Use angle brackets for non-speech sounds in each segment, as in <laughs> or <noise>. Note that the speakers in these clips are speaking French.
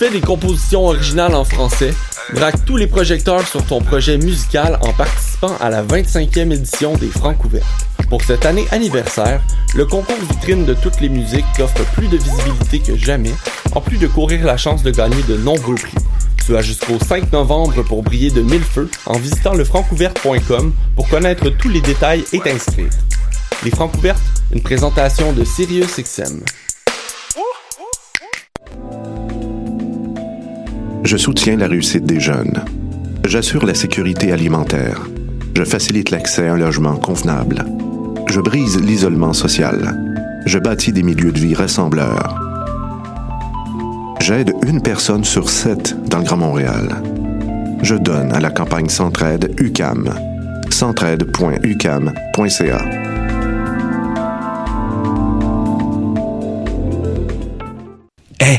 fais des compositions originales en français, braque tous les projecteurs sur ton projet musical en participant à la 25e édition des Francs ouverts. Pour cette année anniversaire, le concours vitrine de toutes les musiques t'offre plus de visibilité que jamais, en plus de courir la chance de gagner de nombreux prix. Tu jusqu'au 5 novembre pour briller de mille feux en visitant le pour connaître tous les détails et t'inscrire. Les Francs ouvertes, une présentation de SiriusXM. Je soutiens la réussite des jeunes. J'assure la sécurité alimentaire. Je facilite l'accès à un logement convenable. Je brise l'isolement social. Je bâtis des milieux de vie rassembleurs. J'aide une personne sur sept dans le Grand Montréal. Je donne à la campagne Centraide UCAM. centraide.ucam.ca. Eh,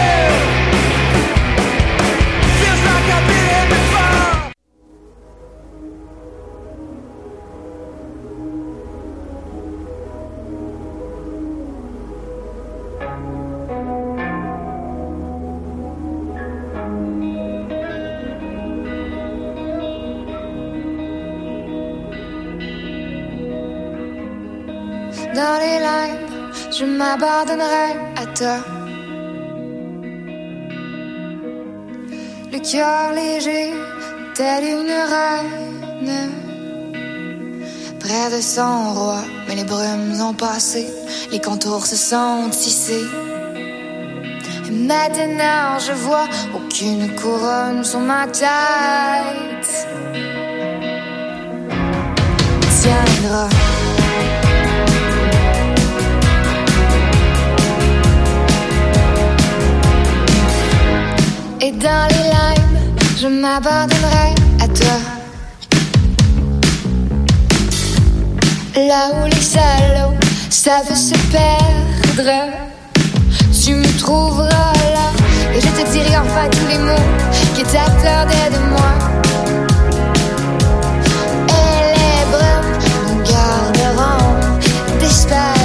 Dans les limes, je m'abandonnerai à toi. Le cœur léger, tel une reine. Près de son roi, mais les brumes ont passé, les contours se sont tissés. Et maintenant, je vois aucune couronne sur ma tête. Tiendra. Et dans les limes, je m'abandonnerai à toi. Là où les salauds savent se perdre, tu me trouveras là. Et je te dirai enfin tous les mots qui t'attendaient de moi. Et les brumes nous garderont disparus.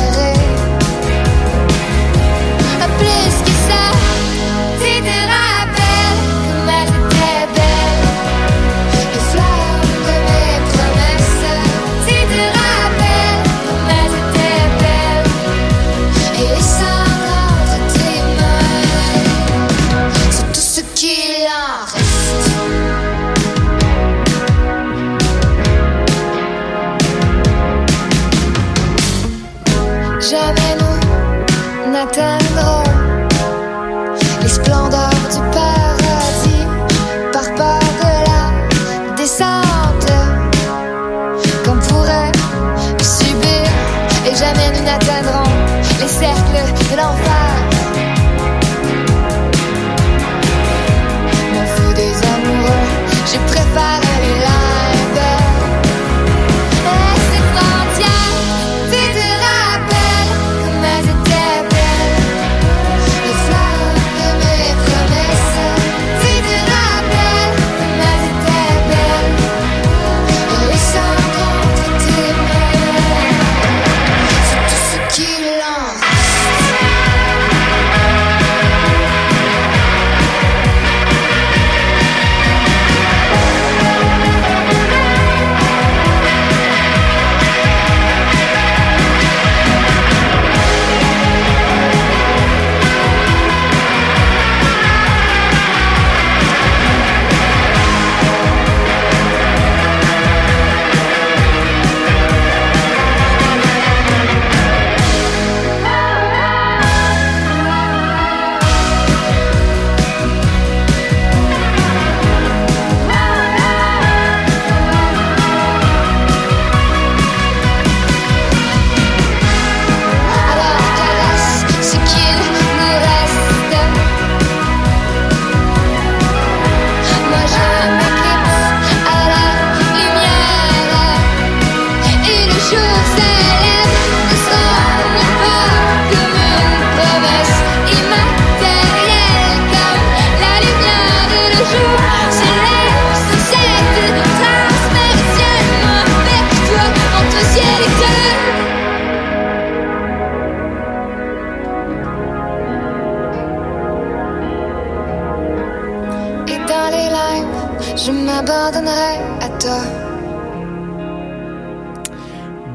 M'abandonnerai à toi.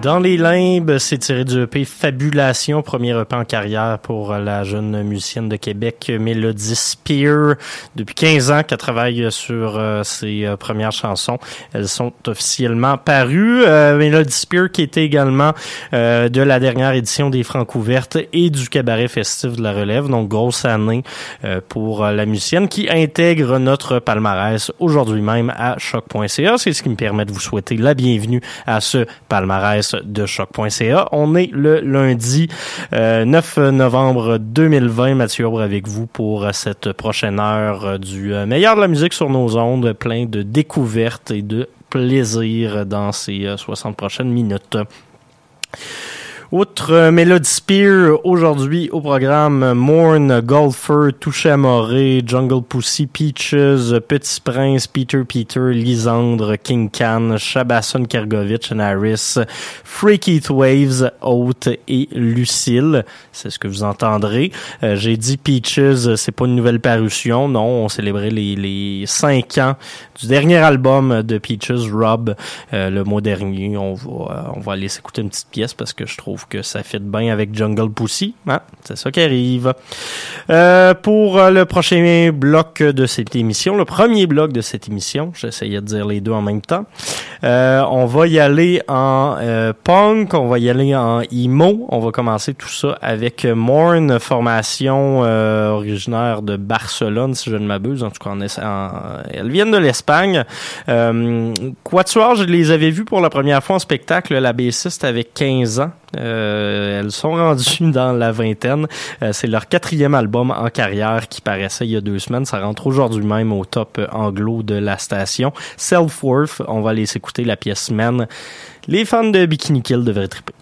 Dans les limbes, c'est tiré du EP Fabulation, premier EP en carrière pour la jeune musicienne de Québec, Melody Spear. Depuis 15 ans qu'elle travaille sur euh, ses euh, premières chansons. Elles sont officiellement parues. Euh, Melody Spear qui était également de la dernière édition des Francs ouvertes et du cabaret festif de la relève. Donc, grosse année pour la musicienne qui intègre notre palmarès aujourd'hui même à choc.ca. C'est ce qui me permet de vous souhaiter la bienvenue à ce palmarès de choc.ca. On est le lundi 9 euh, novembre 2020. Mathieu Aubre avec vous pour cette prochaine heure du euh, meilleur de la musique sur nos ondes, plein de découvertes et de plaisir dans ces 60 euh, prochaines minutes. Outre euh, Melody Spear, aujourd'hui au programme Morn, Golfer, Touché Moré, Jungle Pussy, Peaches, Petit Prince, Peter Peter, Lisandre, King Can, Shabasson Kergovich, Harris, Freaky Waves, Haute et Lucille. C'est ce que vous entendrez. Euh, j'ai dit Peaches, c'est pas une nouvelle parution. Non, on célébrait les, cinq ans du dernier album de Peaches, Rob, euh, le mois dernier. On va, on va aller s'écouter une petite pièce parce que je trouve que ça fit bien avec Jungle Pussy. Hein? C'est ça qui arrive. Euh, pour le prochain bloc de cette émission, le premier bloc de cette émission, j'essayais de dire les deux en même temps, euh, on va y aller en euh, punk, on va y aller en emo. On va commencer tout ça avec Morn, formation euh, originaire de Barcelone, si je ne m'abuse. En tout cas, elles viennent de l'Espagne. Euh, Quatuor, je les avais vus pour la première fois en spectacle. La bassiste avait 15 ans. Euh, elles sont rendues <laughs> dans la vingtaine. Euh, c'est leur quatrième album en carrière qui paraissait il y a deux semaines. Ça rentre aujourd'hui même au top anglo de la station. Self-Worth, on va aller écouter la pièce Man. Les fans de Bikini Kill devraient triper.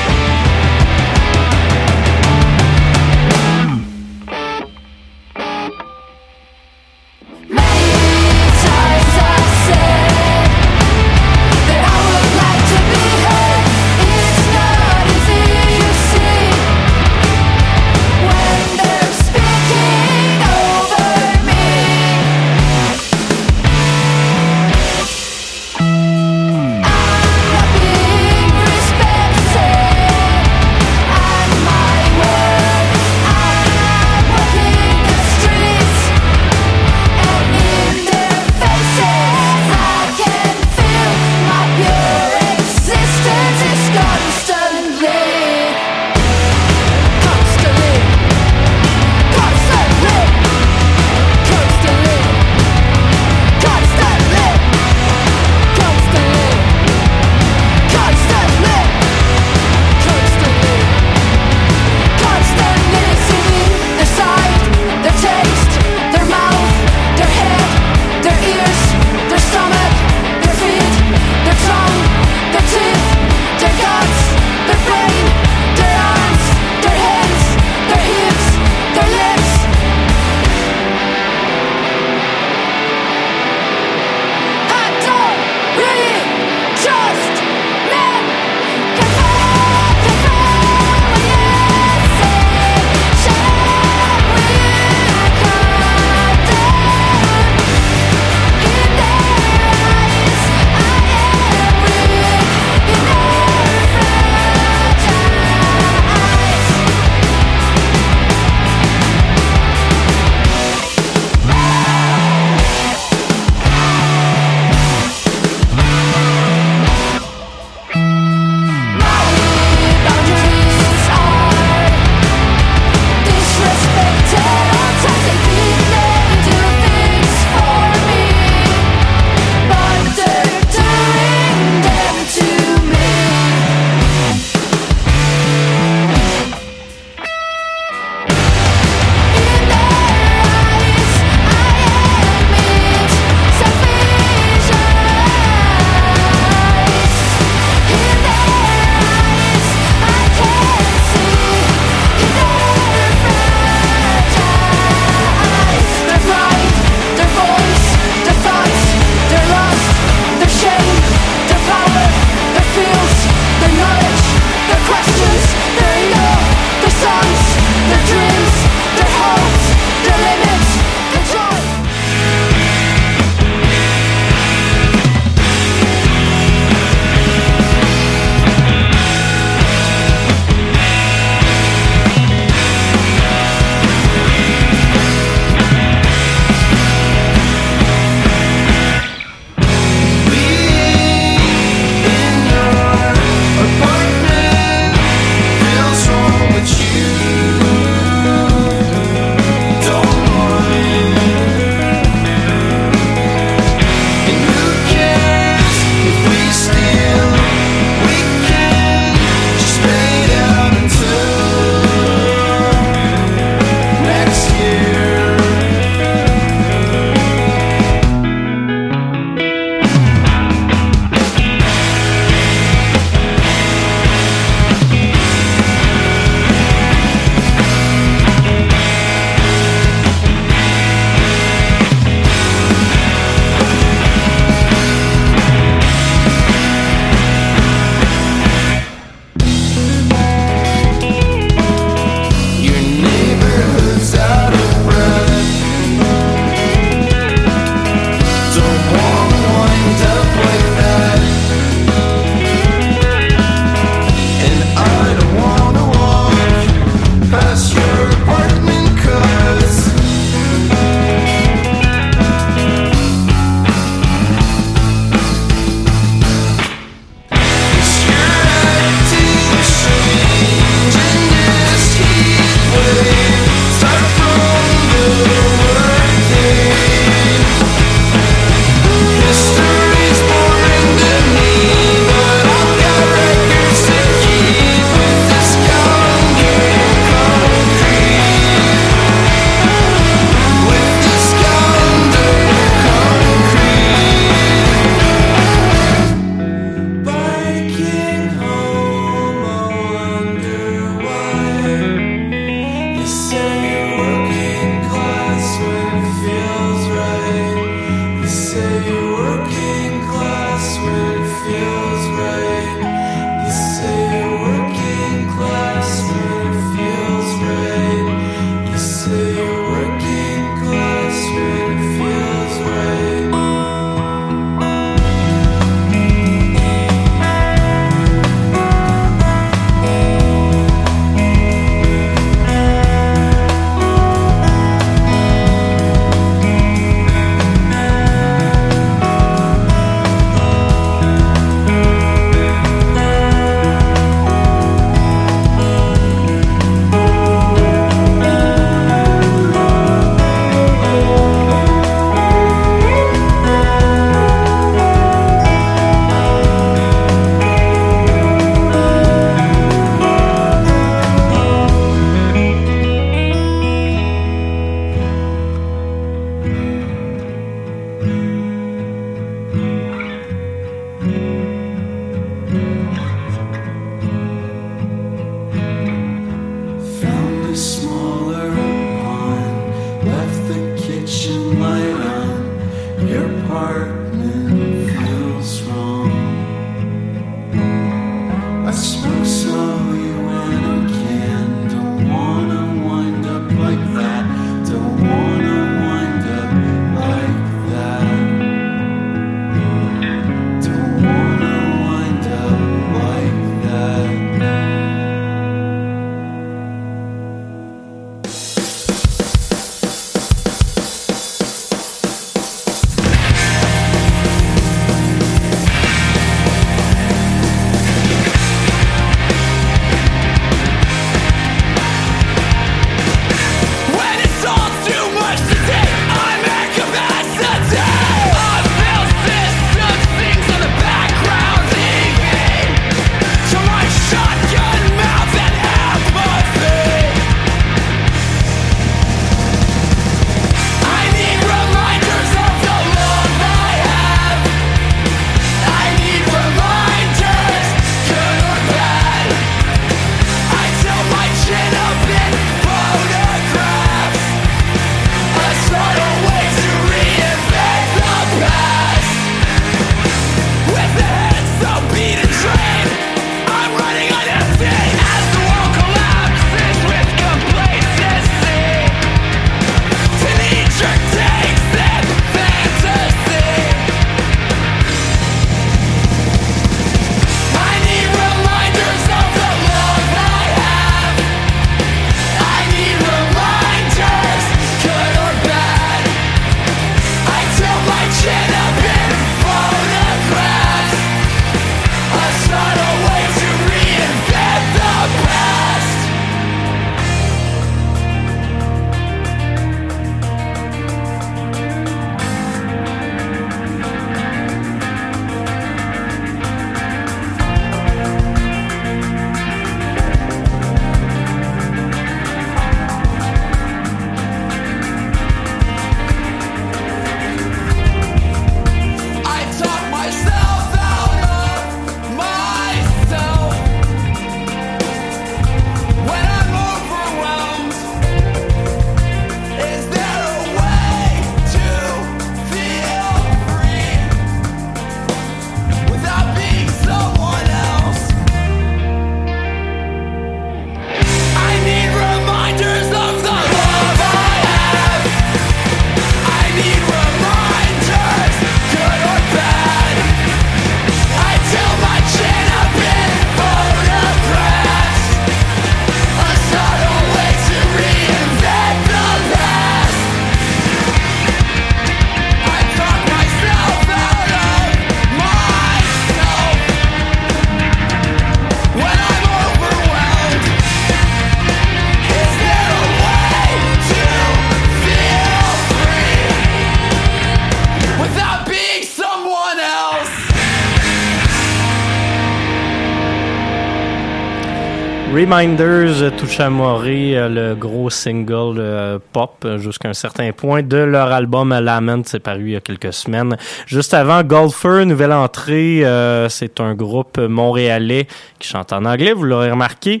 Reminders, Touchamoré, euh, le gros single euh, pop euh, jusqu'à un certain point de leur album Lament, c'est paru il y a quelques semaines. Juste avant, Golfer, nouvelle entrée, c'est un groupe montréalais qui chante en anglais, vous l'aurez remarqué.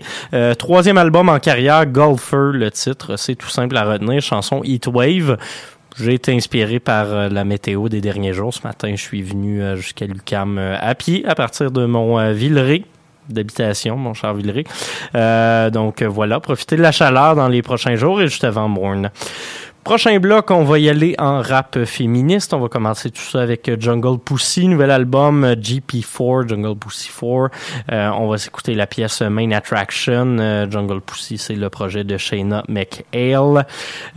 troisième album en carrière, Golfer, le titre, c'est tout simple à retenir, chanson Heatwave. J'ai été inspiré par la météo des derniers jours. Ce matin, je suis venu jusqu'à Lucam à pied à partir de mon Villeray d'habitation, mon cher Villeray. Euh, donc voilà, profitez de la chaleur dans les prochains jours et juste avant Morne. Prochain bloc, on va y aller en rap féministe. On va commencer tout ça avec Jungle Pussy, nouvel album GP4, Jungle Pussy 4. Euh, on va s'écouter la pièce Main Attraction. Euh, Jungle Pussy, c'est le projet de Shayna McHale.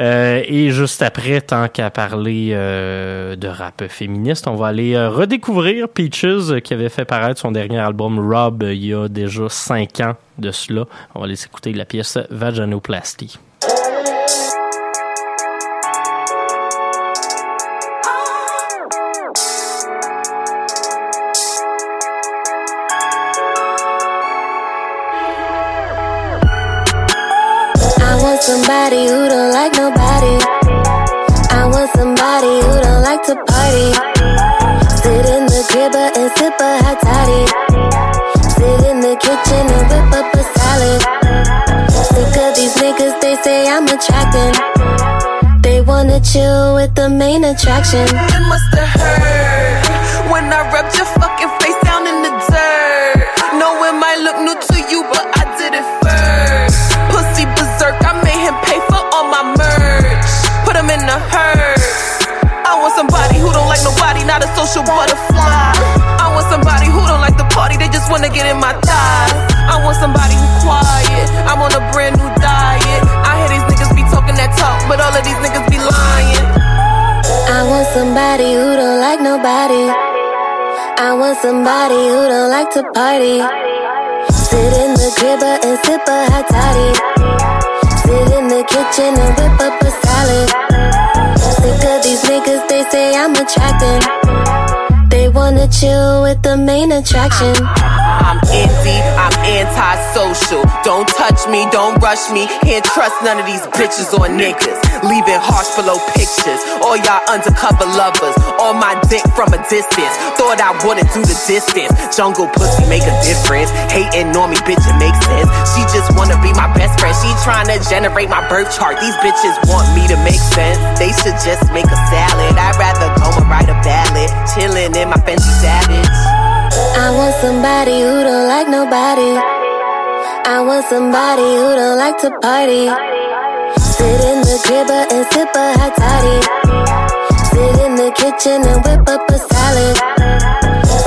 Euh, et juste après, tant qu'à parler de rap féministe, on va aller redécouvrir Peaches, qui avait fait paraître son dernier album Rob il y a déjà cinq ans de cela. On va aller s'écouter la pièce Vaginoplasty. With the main attraction. It musta hurt when I rubbed your fucking face down in the dirt. Know it might look new to you, but I did it first. Pussy berserk, I made him pay for all my merch. Put him in the hearse. I want somebody who don't like nobody, not a social butterfly. I want somebody who don't like the party, they just wanna get in my thighs. I want somebody who quiet. I'm on a brand new diet. I hear these niggas be talking that talk, but all of these niggas be lying. I want somebody who don't like nobody. I want somebody who don't like to party. Sit in the crib and sip a hot toddy. Sit in the kitchen and whip up a salad. Sick of these niggas, they say I'm attracting. They wanna chill with the main attraction. I'm empty, I'm antisocial. Don't touch me, don't rush me. Can't trust none of these bitches or niggas. Leaving harsh below pictures. All y'all undercover lovers. all my dick from a distance. Thought I wouldn't do the distance. Jungle pussy make a difference. Hating on me, bitch, it makes sense. She just wanna be my best friend. She trying to generate my birth chart. These bitches want me to make sense. They should just make a salad. I'd rather go and write a ballad. Chilling in my fancy savage. I want somebody who don't like nobody. I want somebody who don't like to party. Sit in the crib and sip a hot toddy. Sit in the kitchen and whip up a salad.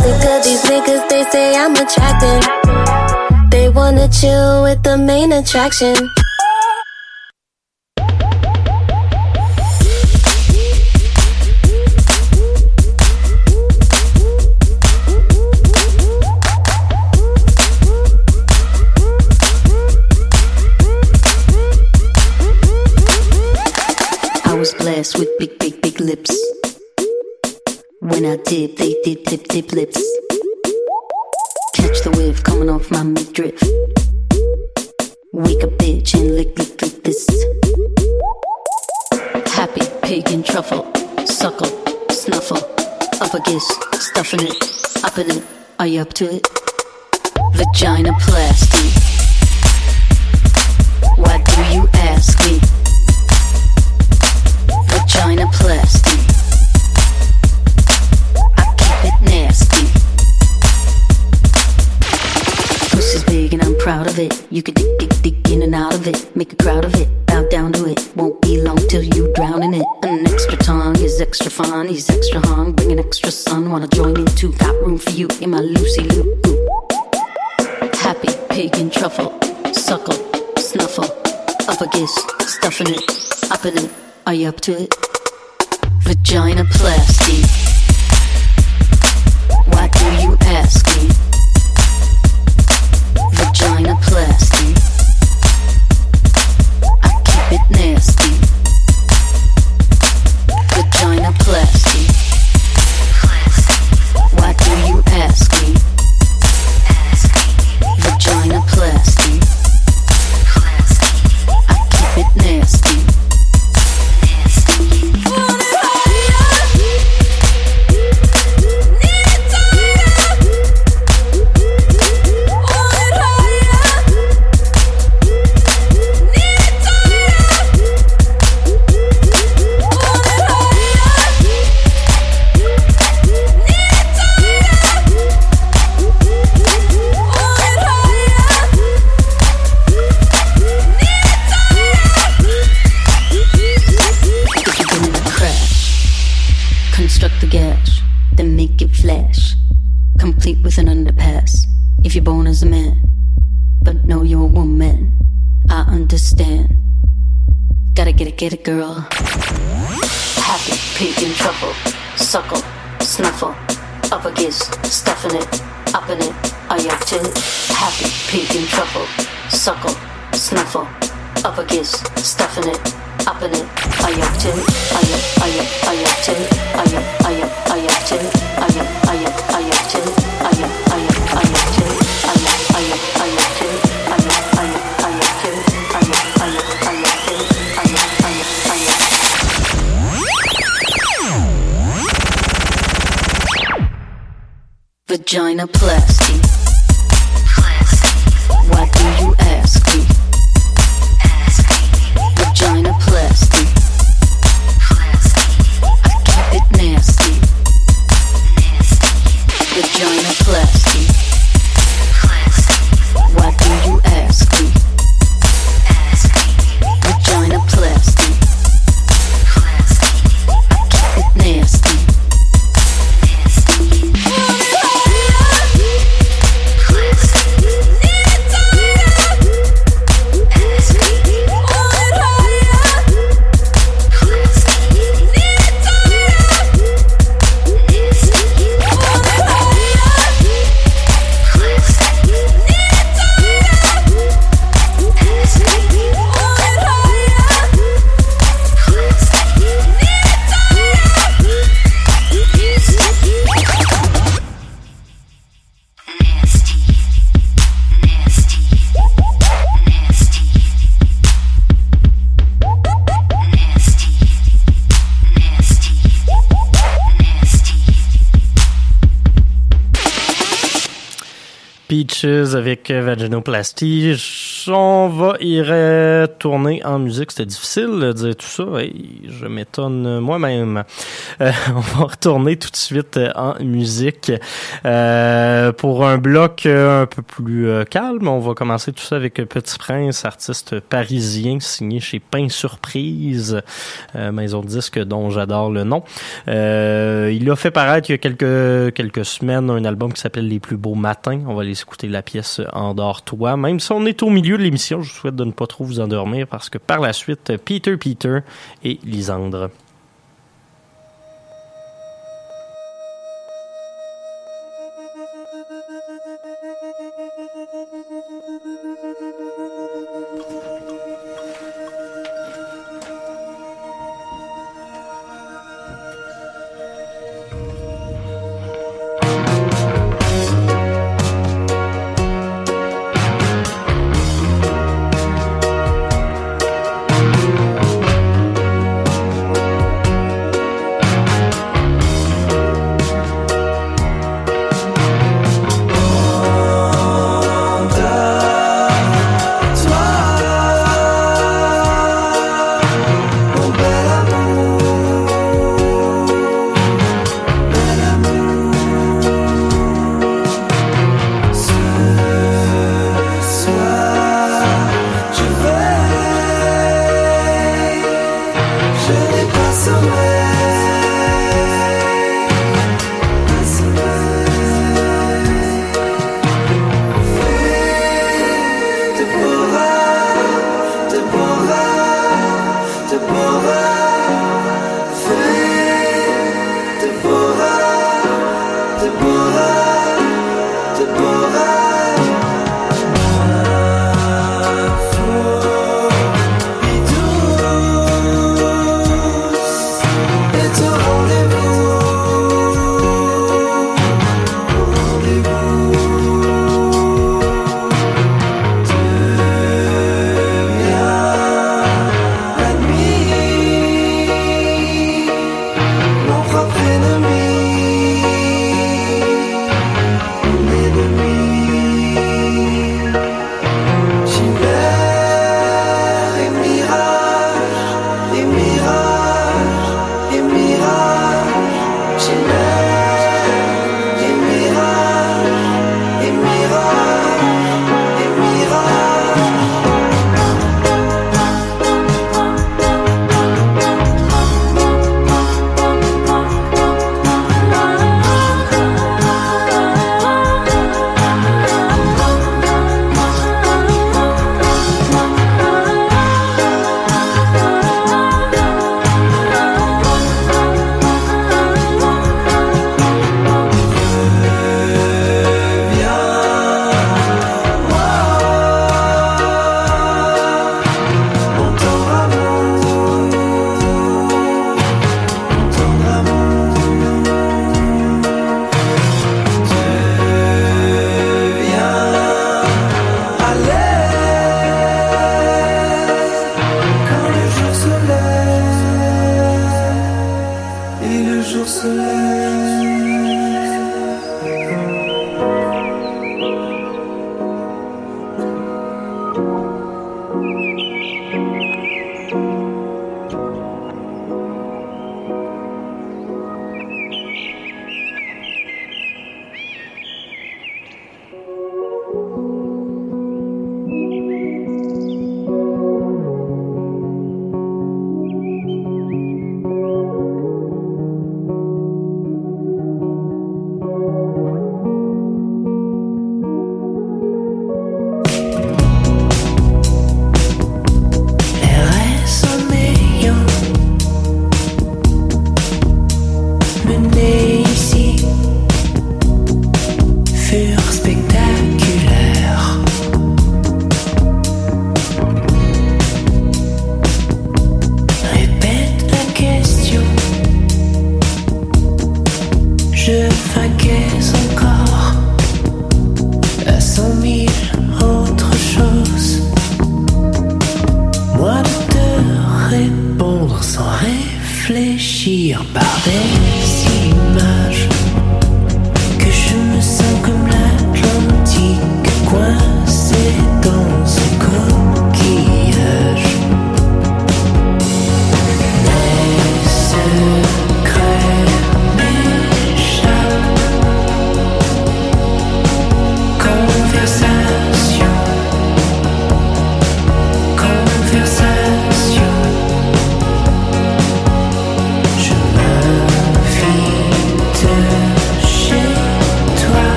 Sick of these niggas, they say I'm attracting. They wanna chill with the main attraction. Blessed with big, big, big lips. When I dip, they dip, dip, dip lips. Catch the wave coming off my midriff. Wake a bitch and lick, lick, lick this. Happy pig and truffle, suckle, snuffle, up a kiss, stuffing it, up in it. Are you up to it? Vagina plastic. Why do you ask me? Vagina plastic. I keep it nasty. Pussy's big and I'm proud of it. You can dig, dig, dig in and out of it. Make a crowd of it. Bow down to it. Won't be long till you drown in it. An extra tongue is extra fun. He's extra hung. Bring an extra son. Wanna join in too? Got room for you in my Lucy Lou. Happy pig and truffle. Suckle, snuffle. Up a kiss, stuffing it, up in it. Are you up to it? Vagina plasty. Why do you ask me? Dungeon Prestige, On va y retourner en musique. C'était difficile de dire tout ça. Je m'étonne moi-même. Euh, <laughs> on va retourner tout de suite en musique euh, pour un bloc euh, un peu plus calme. On va commencer tout ça avec Petit Prince, artiste parisien signé chez Pain Surprise, maison de disque dont j'adore le nom. Il a fait paraître il y a quelques quelques semaines un album qui s'appelle Les plus beaux matins. On va aller écouter la pièce Endors-toi. Même si on est au milieu de l'émission, je vous souhaite de ne pas trop vous endormir parce que par la suite, Peter Peter et Lisandre.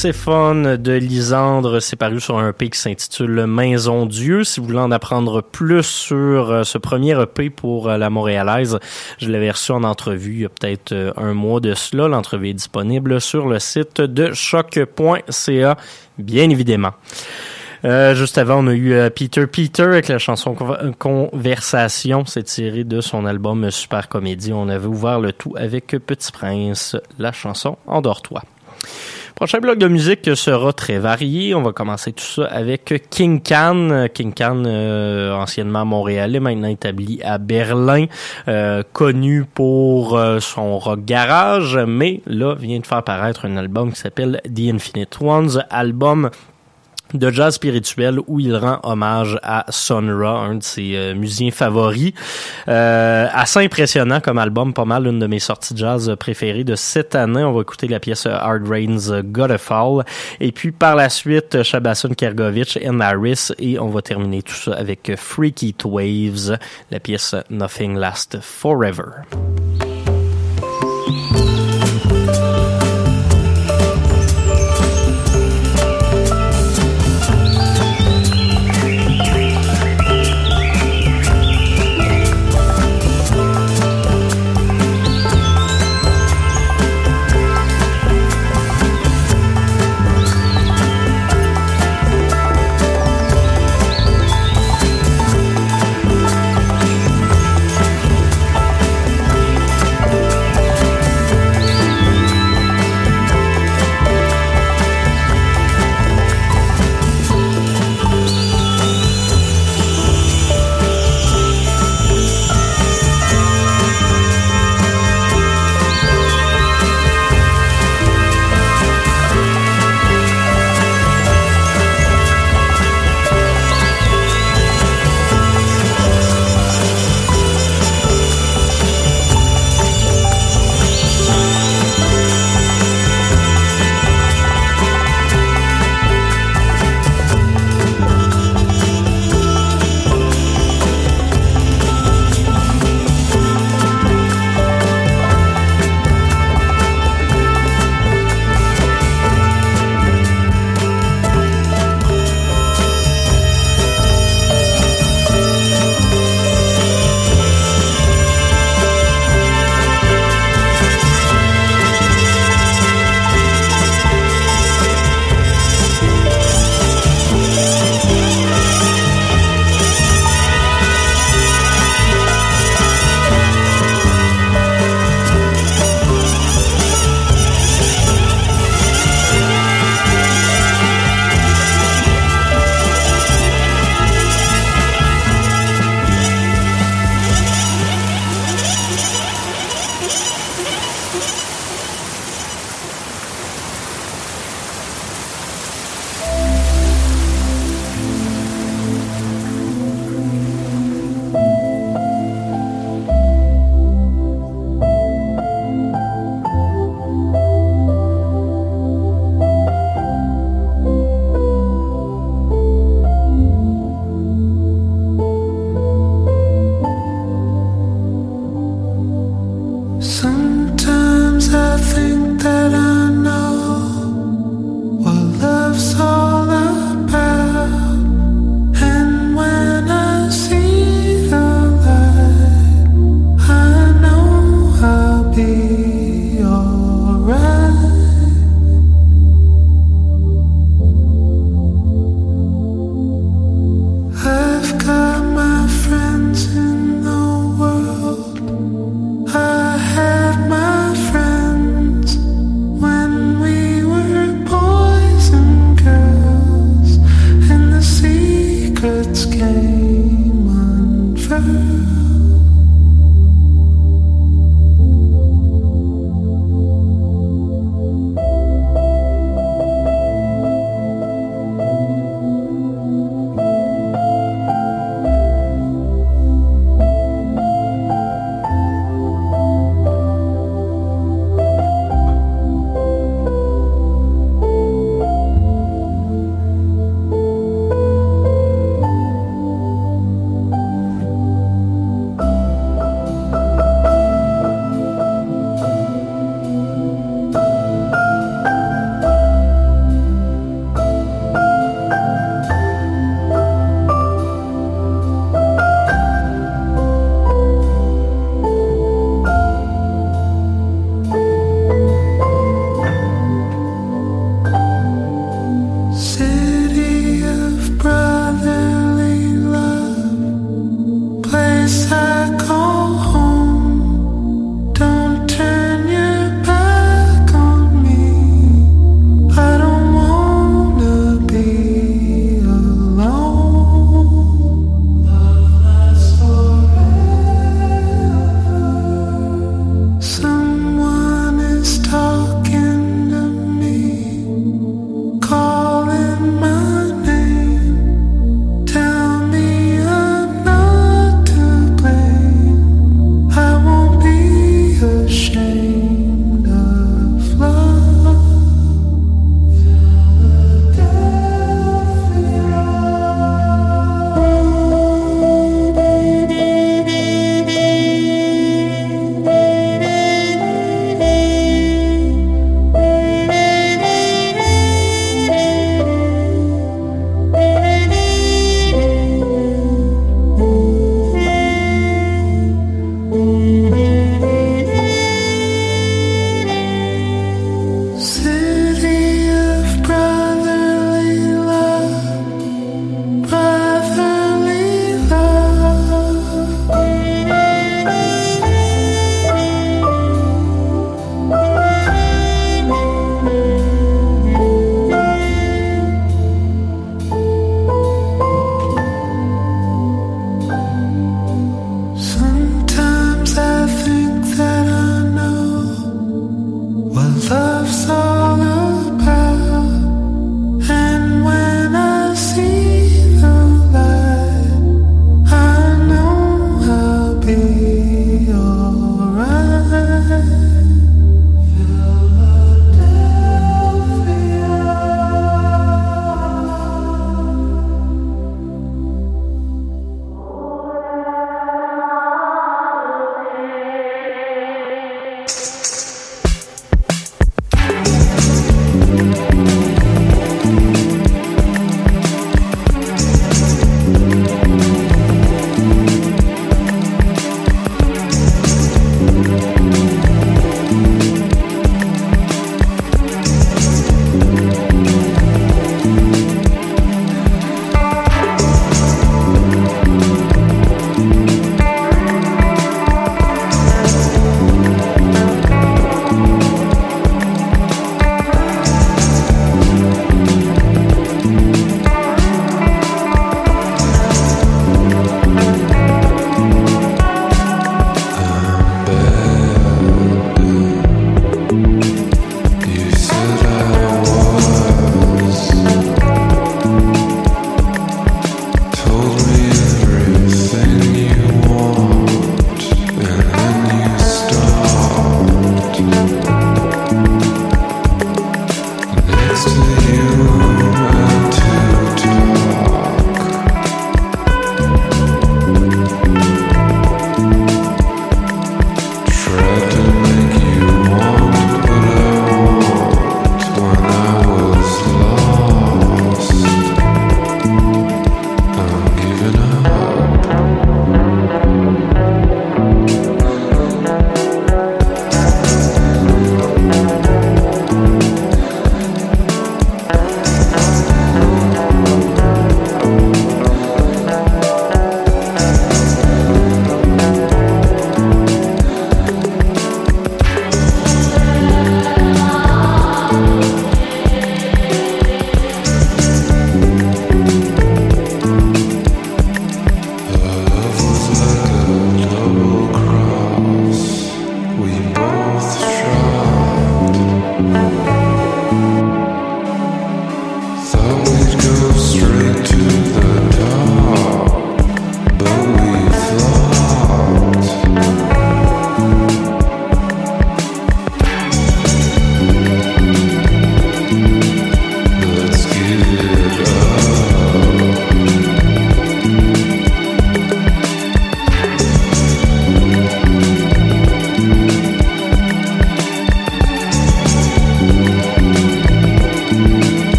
Perséphone de Lisandre, c'est paru sur un EP qui s'intitule Maison Dieu. Si vous voulez en apprendre plus sur euh, ce premier EP pour euh, la Montréalaise, je l'avais reçu en entrevue il y a peut-être euh, un mois de cela. L'entrevue est disponible sur le site de choc.ca, bien évidemment. juste avant, on a eu Peter Peter avec la chanson Conversation. C'est tiré de son album Super Comédie. On avait ouvert le tout avec Petit Prince, la chanson Endors-toi. Prochain bloc de musique sera très varié. On va commencer tout ça avec King Can. King Can, euh, anciennement montréalais, maintenant établi à Berlin, euh, connu pour euh, son rock garage, mais là vient de faire paraître un album qui s'appelle The Infinite Ones, album de jazz spirituel où il rend hommage à Sun Ra, un de ses euh, musiciens favoris. Euh, assez impressionnant comme album, pas mal une de mes sorties de jazz préférées de cette année. On va écouter la pièce Hard Rain's Gotta Fall. Et puis par la suite, Shabasun Kergovich et Harris. Et on va terminer tout ça avec Freaky Waves, la pièce Nothing Lasts Forever.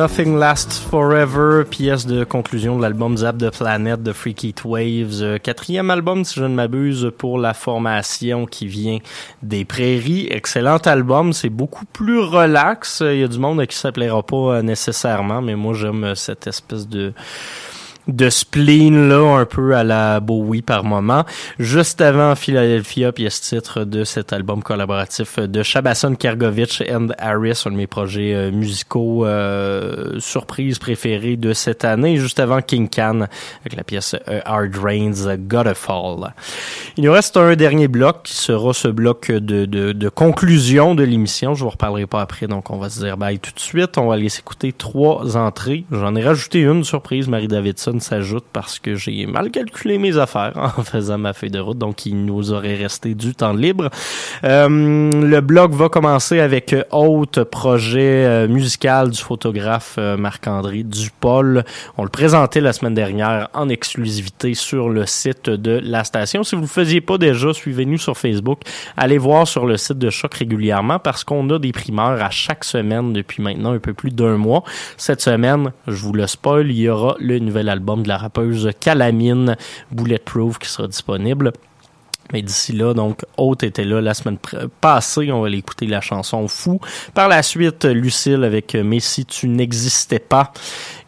Nothing Lasts Forever, pièce de conclusion de l'album Zap the Planet de Freaky Waves. Euh, quatrième album, si je ne m'abuse, pour la formation qui vient des prairies. Excellent album, c'est beaucoup plus relax. Il y a du monde qui s'appellera pas euh, nécessairement, mais moi j'aime cette espèce de de spleen là un peu à la Bowie par moment. Juste avant Philadelphia, puis ce titre de cet album collaboratif de Shabason Kergovich and Harris, un de mes projets euh, musicaux euh, surprise préférés de cette année, juste avant King Can avec la pièce euh, Hard Rains Gotta Fall. Il nous reste un dernier bloc qui sera ce bloc de, de, de conclusion de l'émission. Je vous reparlerai pas après, donc on va se dire bye tout de suite. On va aller s'écouter trois entrées. J'en ai rajouté une surprise, Marie Davidson s'ajoute parce que j'ai mal calculé mes affaires <laughs> en faisant ma feuille de route, donc il nous aurait resté du temps libre. Euh, le blog va commencer avec Haute, projet euh, musical du photographe euh, Marc-André Dupol. On le présentait la semaine dernière en exclusivité sur le site de la station. Si vous ne le faisiez pas déjà, suivez-nous sur Facebook. Allez voir sur le site de Choc régulièrement parce qu'on a des primeurs à chaque semaine depuis maintenant un peu plus d'un mois. Cette semaine, je vous le spoil, il y aura le nouvel album de la rappeuse Calamine Bulletproof qui sera disponible. Mais d'ici là, donc, Haute était là la semaine passée. On va l'écouter la chanson Fou. Par la suite, Lucille avec Mais si tu n'existais pas.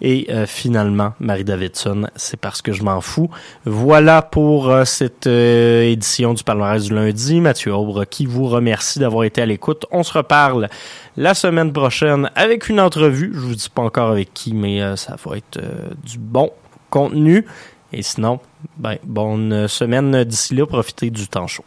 Et euh, finalement, Marie Davidson, c'est parce que je m'en fous. Voilà pour euh, cette euh, édition du palmarès du lundi. Mathieu Aubre qui vous remercie d'avoir été à l'écoute. On se reparle la semaine prochaine avec une entrevue. Je vous dis pas encore avec qui, mais ça va être du bon contenu. Et sinon, ben, bonne semaine d'ici là, profitez du temps chaud.